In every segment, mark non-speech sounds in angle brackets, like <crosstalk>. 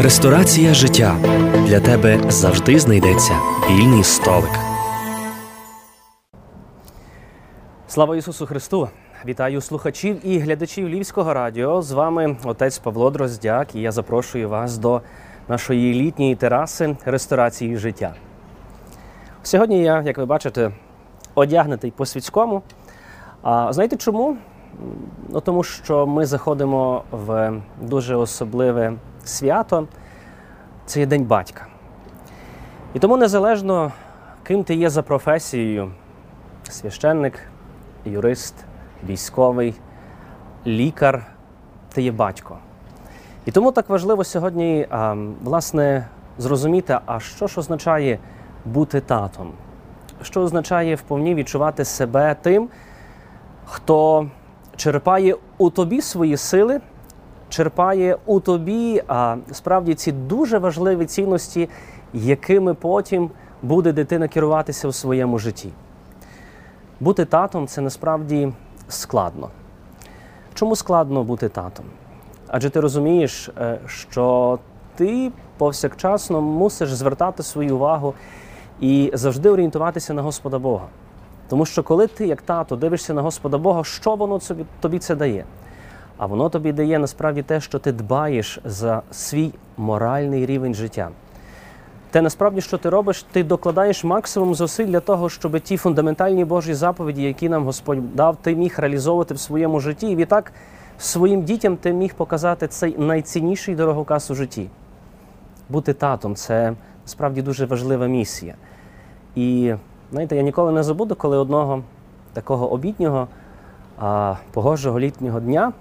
Ресторація життя для тебе завжди знайдеться вільний столик. Слава Ісусу Христу! Вітаю слухачів і глядачів Львівського радіо. З вами отець Павло Дроздяк, і я запрошую вас до нашої літньої тераси ресторації життя. Сьогодні я, як ви бачите, одягнутий по світському. А знаєте чому? Ну, Тому що ми заходимо в дуже особливе свято. Це є День батька. І тому незалежно, ким ти є за професією, священник, юрист, військовий, лікар, ти є батько. І тому так важливо сьогодні, власне, зрозуміти, а що ж означає бути татом? Що означає вповні відчувати себе тим, хто черпає у тобі свої сили, черпає у тобі а, справді ці дуже важливі цінності, якими потім буде дитина керуватися у своєму житті. Бути татом це насправді складно. Чому складно бути татом? Адже ти розумієш, е, що ти повсякчасно мусиш звертати свою увагу і завжди орієнтуватися на Господа Бога. Тому що коли ти, як тато, дивишся на Господа Бога, що воно тобі це дає? А воно тобі дає насправді те, що ти дбаєш за свій моральний рівень життя. Те насправді, що ти робиш, ти докладаєш максимум зусиль для того, щоб ті фундаментальні Божі заповіді, які нам Господь дав, ти міг реалізовувати в своєму житті. І відтак своїм дітям ти міг показати цей найцінніший дорогоказ у житті. Бути татом це насправді дуже важлива місія. І знаєте, я ніколи не забуду, коли одного такого обіднього, погожого літнього дня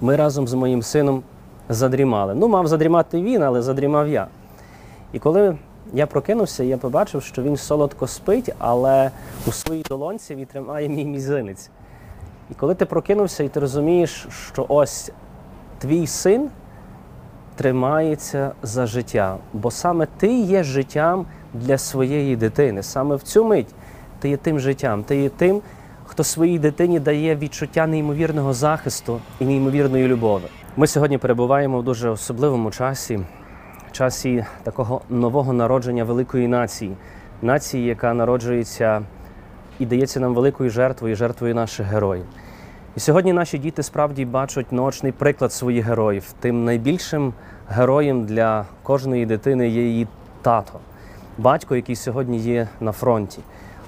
ми разом з моїм сином задрімали. Ну, мав задрімати він, але задрімав я. І коли я прокинувся, я побачив, що він солодко спить, але у своїй долонці він тримає мій мізинець. І коли ти прокинувся і ти розумієш, що ось твій син тримається за життя, бо саме ти є життям для своєї дитини. Саме в цю мить ти є тим життям, ти є тим, хто своїй дитині дає відчуття неймовірного захисту і неймовірної любові. Ми сьогодні перебуваємо в дуже особливому часі, часі такого нового народження великої нації, нації, яка народжується і дається нам великою жертвою, жертвою наших героїв. І сьогодні наші діти справді бачать наочний приклад своїх героїв. Тим найбільшим героєм для кожної дитини є її тато, батько, який сьогодні є на фронті,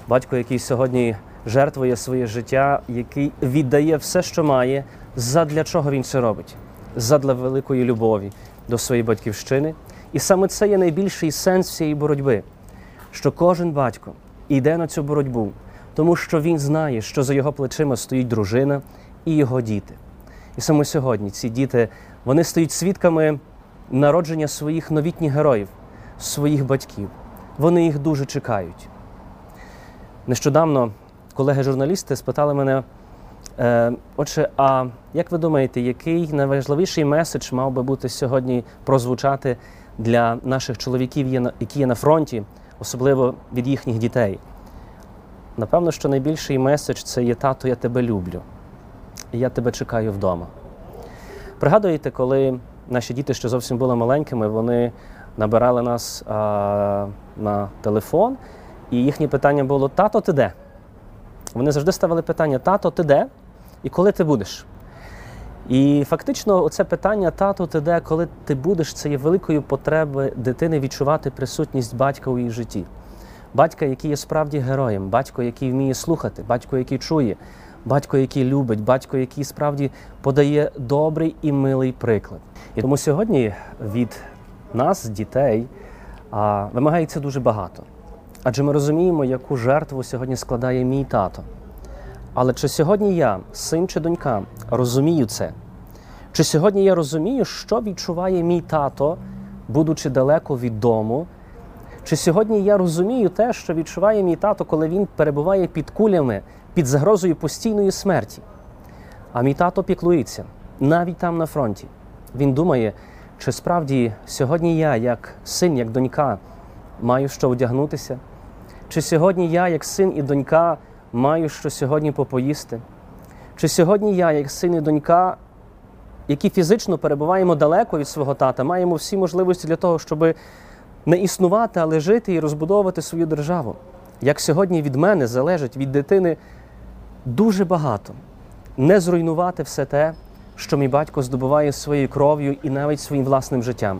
батько, який сьогодні жертвує своє життя, який віддає все, що має, задля чого він це робить, задля великої любові до своєї батьківщини. І саме це є найбільший сенс цієї боротьби, що кожен батько йде на цю боротьбу, тому що він знає, що за його плечима стоїть дружина і його діти. І саме сьогодні ці діти вони стають свідками народження своїх новітніх героїв, своїх батьків. Вони їх дуже чекають. Нещодавно колеги-журналісти спитали мене, е, отже, а як ви думаєте, який найважливіший меседж мав би бути сьогодні прозвучати для наших чоловіків, які є на фронті, особливо від їхніх дітей? Напевно, що найбільший меседж це є тато, я тебе люблю, і я тебе чекаю вдома. Пригадуєте, коли наші діти ще зовсім були маленькими, вони набирали нас а, на телефон, і їхнє питання було: Тато, ти де? Вони завжди ставили питання: Тато, ти де? І коли ти будеш? І фактично, це питання тато, ти де, коли ти будеш, це є великою потребою дитини відчувати присутність батька у її житті. Батька, який є справді героєм, батько, який вміє слухати, батько, який чує, батько, який любить, батько, який справді подає добрий і милий приклад. І тому сьогодні від нас, дітей, вимагається дуже багато. Адже ми розуміємо, яку жертву сьогодні складає мій тато. Але чи сьогодні я, син чи донька, розумію це? Чи сьогодні я розумію, що відчуває мій тато, будучи далеко від дому? Чи сьогодні я розумію те, що відчуває мій тато, коли він перебуває під кулями, під загрозою постійної смерті? А мій тато піклується навіть там на фронті. Він думає, чи справді сьогодні я, як син, як донька, маю що одягнутися? Чи сьогодні я, як син і донька, маю що сьогодні попоїсти? Чи сьогодні я, як син і донька, які фізично перебуваємо далеко від свого тата, маємо всі можливості для того, щоб не існувати, але жити і розбудовувати свою державу. Як сьогодні від мене залежить від дитини дуже багато не зруйнувати все те, що мій батько здобуває своєю кров'ю і навіть своїм власним життям.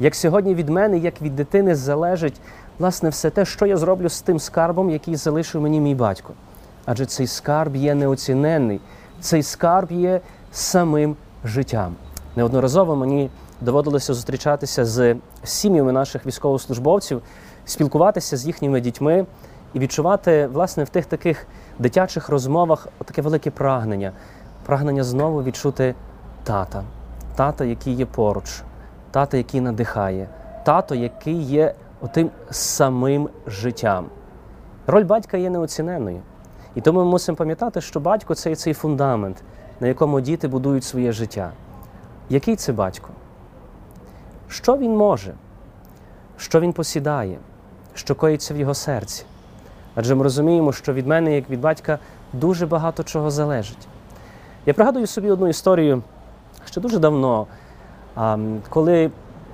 Як сьогодні від мене, як від дитини, залежить власне все те, що я зроблю з тим скарбом, який залишив мені мій батько. Адже цей скарб є неоціненний, цей скарб є самим життям. Неодноразово мені доводилося зустрічатися з сім'ями наших військовослужбовців, спілкуватися з їхніми дітьми і відчувати власне в тих таких дитячих розмовах таке велике прагнення, прагнення знову відчути тата, тата, який є поруч, тата, який надихає, тато, який є отим самим життям. Роль батька є неоціненною. І тому ми мусимо пам'ятати, що батько це є цей фундамент, на якому діти будують своє життя. Який це батько? Що він може? Що він посідає? Що коїться в його серці? Адже ми розуміємо, що від мене, як від батька, дуже багато чого залежить. Я пригадую собі одну історію ще дуже давно, коли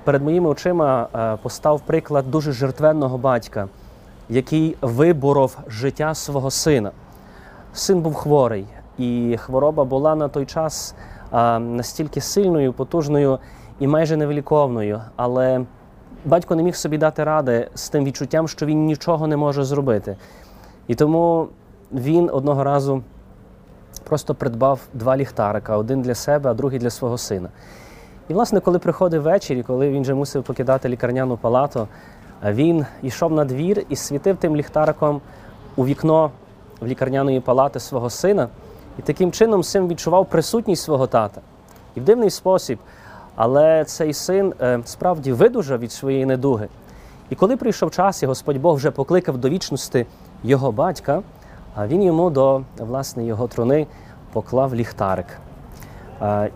перед моїми очима постав приклад дуже жертвенного батька, який виборов життя свого сина. Син був хворий, і хвороба була на той час настільки сильною, потужною і майже невиліковною. Але батько не міг собі дати ради з тим відчуттям, що він нічого не може зробити. І тому він одного разу просто придбав два ліхтарика: один для себе, а другий для свого сина. І, власне, коли приходив вечір, і коли він вже мусив покидати лікарняну палату, він йшов на двір і світив тим ліхтариком у вікно в лікарняної палати свого сина, і таким чином син відчував присутність свого тата. І в дивний спосіб. Але цей син е, справді видужав від своєї недуги. І коли прийшов час, і Господь Бог вже покликав до вічності його батька, а він йому до власне його труни поклав ліхтарик.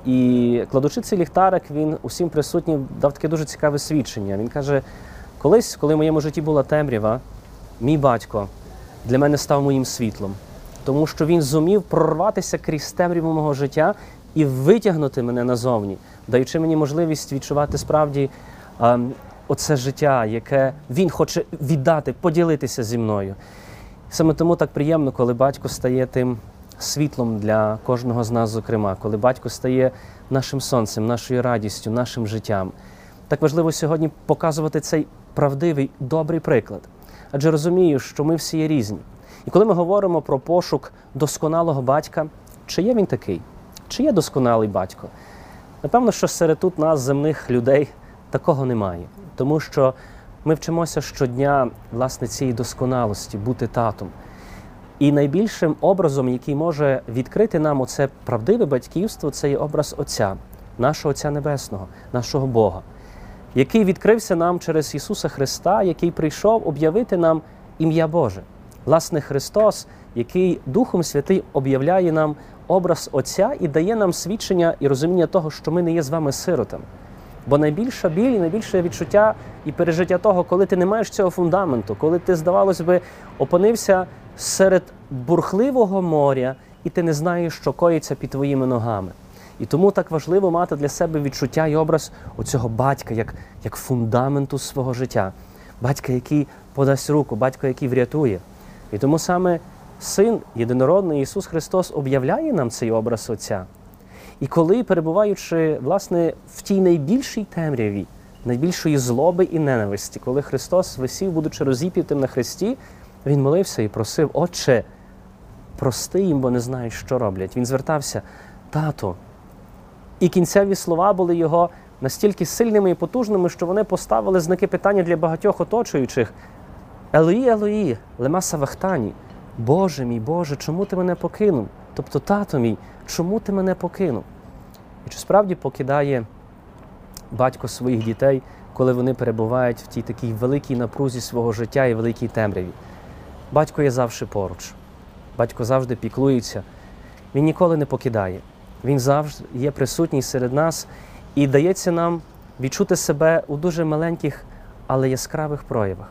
І кладучи цей ліхтарик, він усім присутнім дав таке дуже цікаве свідчення. Він каже: колись, коли в моєму житті була темрява, мій батько для мене став моїм світлом, тому що він зумів прорватися крізь темряву мого життя і витягнути мене назовні, даючи мені можливість відчувати справді а, оце життя, яке він хоче віддати, поділитися зі мною. Саме тому так приємно, коли батько стає тим світлом для кожного з нас, зокрема, коли батько стає нашим сонцем, нашою радістю, нашим життям. Так важливо сьогодні показувати цей правдивий, добрий приклад. Адже розумію, що ми всі є різні. І коли ми говоримо про пошук досконалого батька, чи є він такий? Чи є досконалий батько? Напевно, що серед тут нас, земних людей, такого немає. Тому що ми вчимося щодня власне цієї досконалості, бути татом. І найбільшим образом, який може відкрити нам оце правдиве батьківство, це є образ Отця, нашого Отця Небесного, нашого Бога, який відкрився нам через Ісуса Христа, який прийшов об'явити нам ім'я Боже. Власне, Христос, який Духом Святий об'являє нам образ Отця і дає нам свідчення і розуміння того, що ми не є з вами сиротами. Бо найбільша біль і найбільше відчуття і пережиття того, коли ти не маєш цього фундаменту, коли ти, здавалось би, опинився серед бурхливого моря, і ти не знаєш, що коїться під твоїми ногами. І тому так важливо мати для себе відчуття і образ оцього батька, як як фундаменту свого життя, батька, який подасть руку, батько, який врятує. І тому саме Син єдинородний Ісус Христос об'являє нам цей образ Отця. І коли, перебуваючи власне, в тій найбільшій темряві, найбільшої злоби і ненависті, коли Христос висів, будучи розіп'ятим на хресті, Він молився і просив, Отче, прости їм, бо не знають, що роблять. Він звертався, тату. І кінцеві слова були його настільки сильними і потужними, що вони поставили знаки питання для багатьох оточуючих. Елої, Елої, лема савахтані. Боже мій Боже, чому ти мене покинув? Тобто, тато мій, чому ти мене покинув? І чи справді покидає батько своїх дітей, коли вони перебувають в тій такій великій напрузі свого життя і великій темряві? Батько є завжди поруч, батько завжди піклується, він ніколи не покидає. Він завжди є присутній серед нас і дається нам відчути себе у дуже маленьких, але яскравих проявах.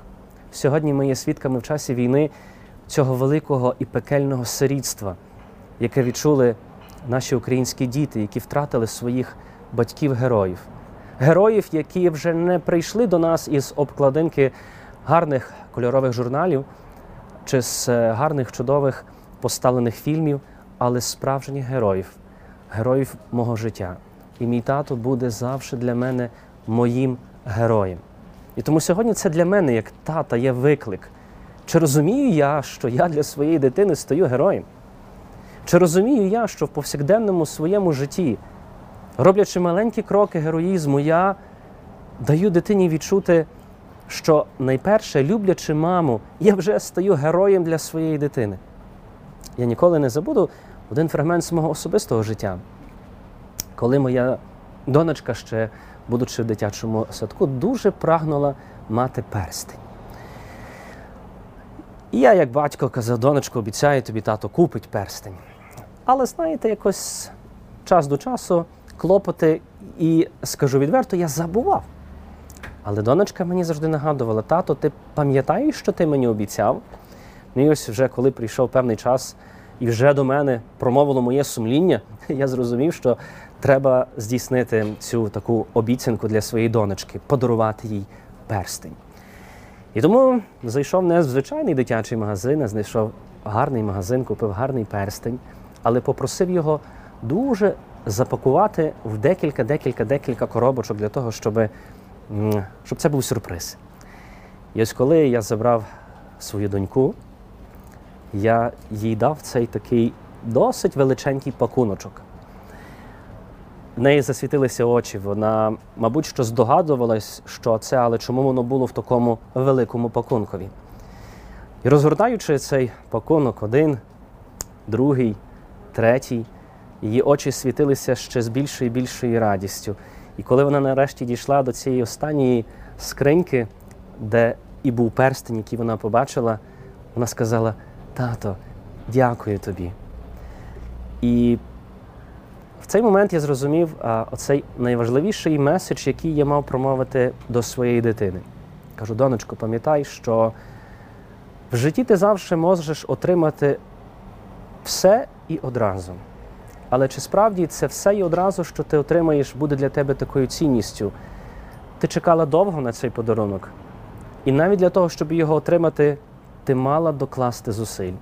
Сьогодні ми є свідками в часі війни цього великого і пекельного сирітства, яке відчули наші українські діти, які втратили своїх батьків-героїв. Героїв, які вже не прийшли до нас із обкладинки гарних кольорових журналів чи з е, гарних чудових поставлених фільмів, але справжніх героїв, героїв мого життя. І мій тато буде завжди для мене моїм героєм. І тому сьогодні це для мене, як тата, є виклик. Чи розумію я, що я для своєї дитини стаю героєм? Чи розумію я, що в повсякденному своєму житті, роблячи маленькі кроки героїзму, я даю дитині відчути, що найперше, люблячи маму, я вже стаю героєм для своєї дитини. Я ніколи не забуду один фрагмент з мого особистого життя, коли моя донечка, ще будучи в дитячому садку, дуже прагнула мати перстень. І я, як батько, казав, донечко, обіцяю тобі, тато купить перстень. Але знаєте, якось час до часу клопоти, і скажу відверто, я забував. Але донечка мені завжди нагадувала: тато, ти пам'ятаєш, що ти мені обіцяв? Ну і ось вже коли прийшов певний час, і вже до мене промовило моє сумління, <laughs> я зрозумів, що треба здійснити цю таку обіцянку для своєї донечки, подарувати їй перстень. І тому зайшов не в звичайний дитячий магазин, а знайшов гарний магазин, купив гарний перстень, але попросив його дуже запакувати в декілька, декілька, декілька коробочок для того, щоб, м, щоб це був сюрприз. І ось коли я забрав свою доньку, я їй дав цей такий досить величенький пакуночок. В неї засвітилися очі. Вона, мабуть, що здогадувалась, що це, але чому воно було в такому великому пакункові. І розгортаючи цей пакунок один, другий, третій, її очі світилися ще з більшою і більшою радістю. І коли вона нарешті дійшла до цієї останньої скриньки, де і був перстень, який вона побачила, вона сказала: Тато, дякую тобі. І в цей момент я зрозумів а, оцей найважливіший меседж, який я мав промовити до своєї дитини. Кажу, донечко, пам'ятай, що в житті ти завжди можеш отримати все і одразу. Але чи справді це все і одразу, що ти отримаєш, буде для тебе такою цінністю? Ти чекала довго на цей подарунок, і навіть для того, щоб його отримати, ти мала докласти зусиль.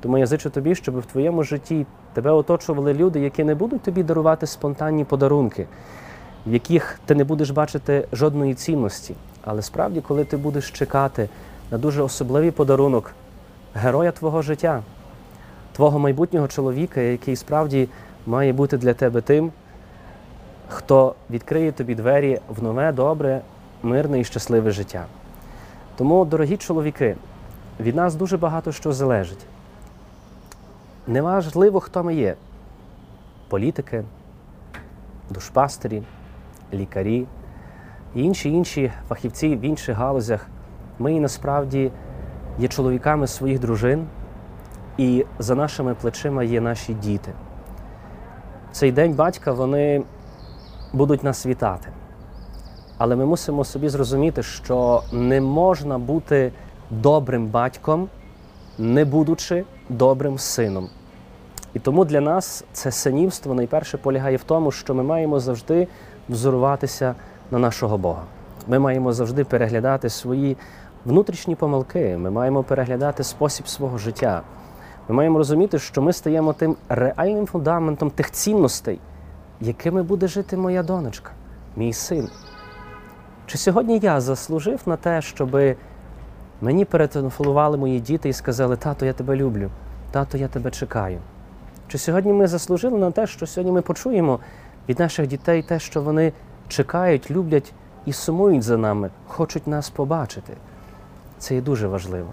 Тому я зичу тобі, щоб в твоєму житті тебе оточували люди, які не будуть тобі дарувати спонтанні подарунки, в яких ти не будеш бачити жодної цінності. Але справді, коли ти будеш чекати на дуже особливий подарунок героя твого життя, твого майбутнього чоловіка, який справді має бути для тебе тим, хто відкриє тобі двері в нове, добре, мирне і щасливе життя. Тому, дорогі чоловіки, від нас дуже багато що залежить. Неважливо, хто ми є: політики, душпастері, лікарі і інші інші фахівці в інших галузях. Ми і насправді є чоловіками своїх дружин, і за нашими плечима є наші діти. Цей день батька вони будуть нас вітати. Але ми мусимо собі зрозуміти, що не можна бути добрим батьком, не будучи добрим сином. І тому для нас це синівство найперше полягає в тому, що ми маємо завжди взоруватися на нашого Бога. Ми маємо завжди переглядати свої внутрішні помилки, ми маємо переглядати спосіб свого життя. Ми маємо розуміти, що ми стаємо тим реальним фундаментом тих цінностей, якими буде жити моя донечка, мій син. Чи сьогодні я заслужив на те, щоб мені перетелефонували мої діти і сказали, тато, я тебе люблю, тато, я тебе чекаю. Чи сьогодні ми заслужили на те, що сьогодні ми почуємо від наших дітей те, що вони чекають, люблять і сумують за нами, хочуть нас побачити? Це є дуже важливо.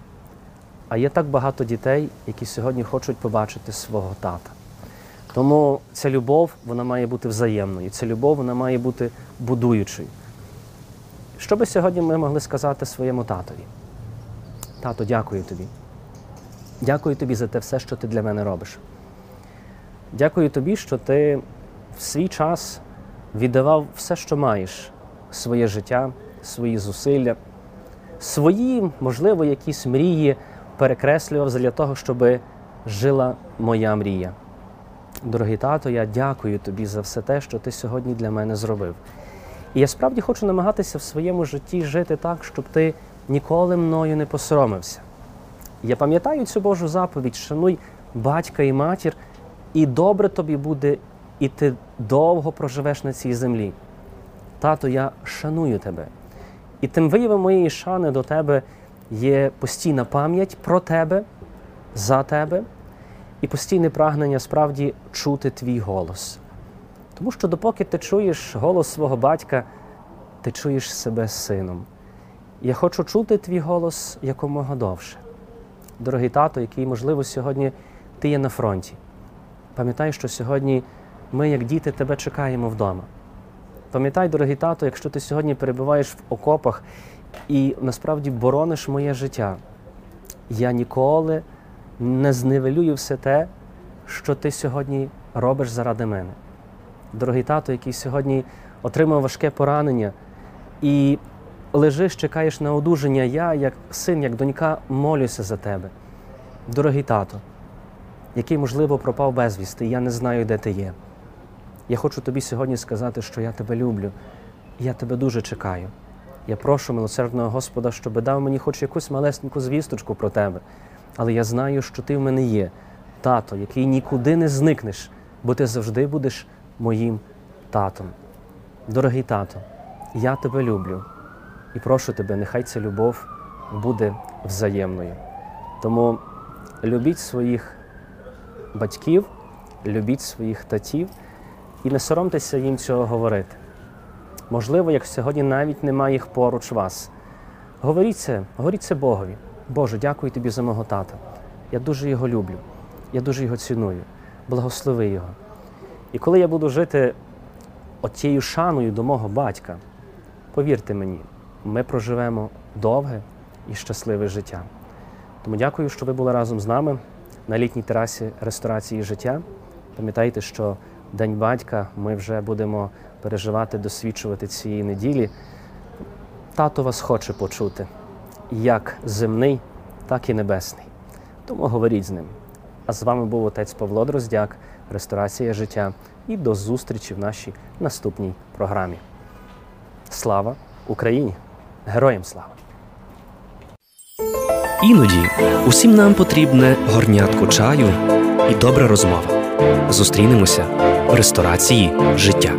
А є так багато дітей, які сьогодні хочуть побачити свого тата. Тому ця любов вона має бути взаємною, ця любов вона має бути будуючою. Що би сьогодні ми могли сказати своєму татові? Тато, дякую тобі. Дякую тобі за те все, що ти для мене робиш. Дякую тобі, що ти в свій час віддавав все, що маєш, своє життя, свої зусилля, свої, можливо, якісь мрії перекреслював для того, щоб жила моя мрія. Дорогий тато, я дякую тобі за все те, що ти сьогодні для мене зробив. І я справді хочу намагатися в своєму житті жити так, щоб ти ніколи мною не посоромився. Я пам'ятаю цю Божу заповідь: шануй батька і матір, і добре тобі буде, і ти довго проживеш на цій землі. Тато, я шаную тебе. І тим виявом моєї шани до тебе є постійна пам'ять про тебе, за тебе і постійне прагнення справді чути твій голос. Тому що допоки ти чуєш голос свого батька, ти чуєш себе сином. Я хочу чути твій голос якомога довше. Дорогий тато, який, можливо, сьогодні ти є на фронті. Пам'ятай, що сьогодні ми, як діти, тебе чекаємо вдома. Пам'ятай, дорогий тато, якщо ти сьогодні перебуваєш в окопах і насправді борониш моє життя, я ніколи не зневелюю все те, що ти сьогодні робиш заради мене. Дорогий тато, який сьогодні отримав важке поранення і лежиш, чекаєш на одужання, я, як син, як донька, молюся за тебе. Дорогий тато, який, можливо, пропав безвісти, я не знаю, де ти є. Я хочу тобі сьогодні сказати, що я тебе люблю, я тебе дуже чекаю. Я прошу милосердного Господа, щоб дав мені хоч якусь малесеньку звісточку про тебе. Але я знаю, що ти в мене є, тато, який нікуди не зникнеш, бо ти завжди будеш моїм татом. Дорогий тато, я тебе люблю і прошу тебе, нехай ця любов буде взаємною. Тому любіть своїх батьків, любіть своїх татів і не соромтеся їм цього говорити. Можливо, як сьогодні навіть немає їх поруч вас. Говоріть це, говоріть це Богові. Боже, дякую тобі за мого тата. Я дуже його люблю, я дуже його ціную. Благослови його. І коли я буду жити отією шаною до мого батька, повірте мені, ми проживемо довге і щасливе життя. Тому дякую, що ви були разом з нами на літній терасі ресторації життя. Пам'ятайте, що День батька ми вже будемо переживати, досвідчувати цієї неділі. Тато вас хоче почути як земний, так і небесний. Тому говоріть з ним. А з вами був отець Павло Дроздяк, Ресторація життя. І до зустрічі в нашій наступній програмі. Слава Україні! Героям слава! Іноді усім нам потрібне горнятко чаю і добра розмова. Зустрінемося в ресторації життя.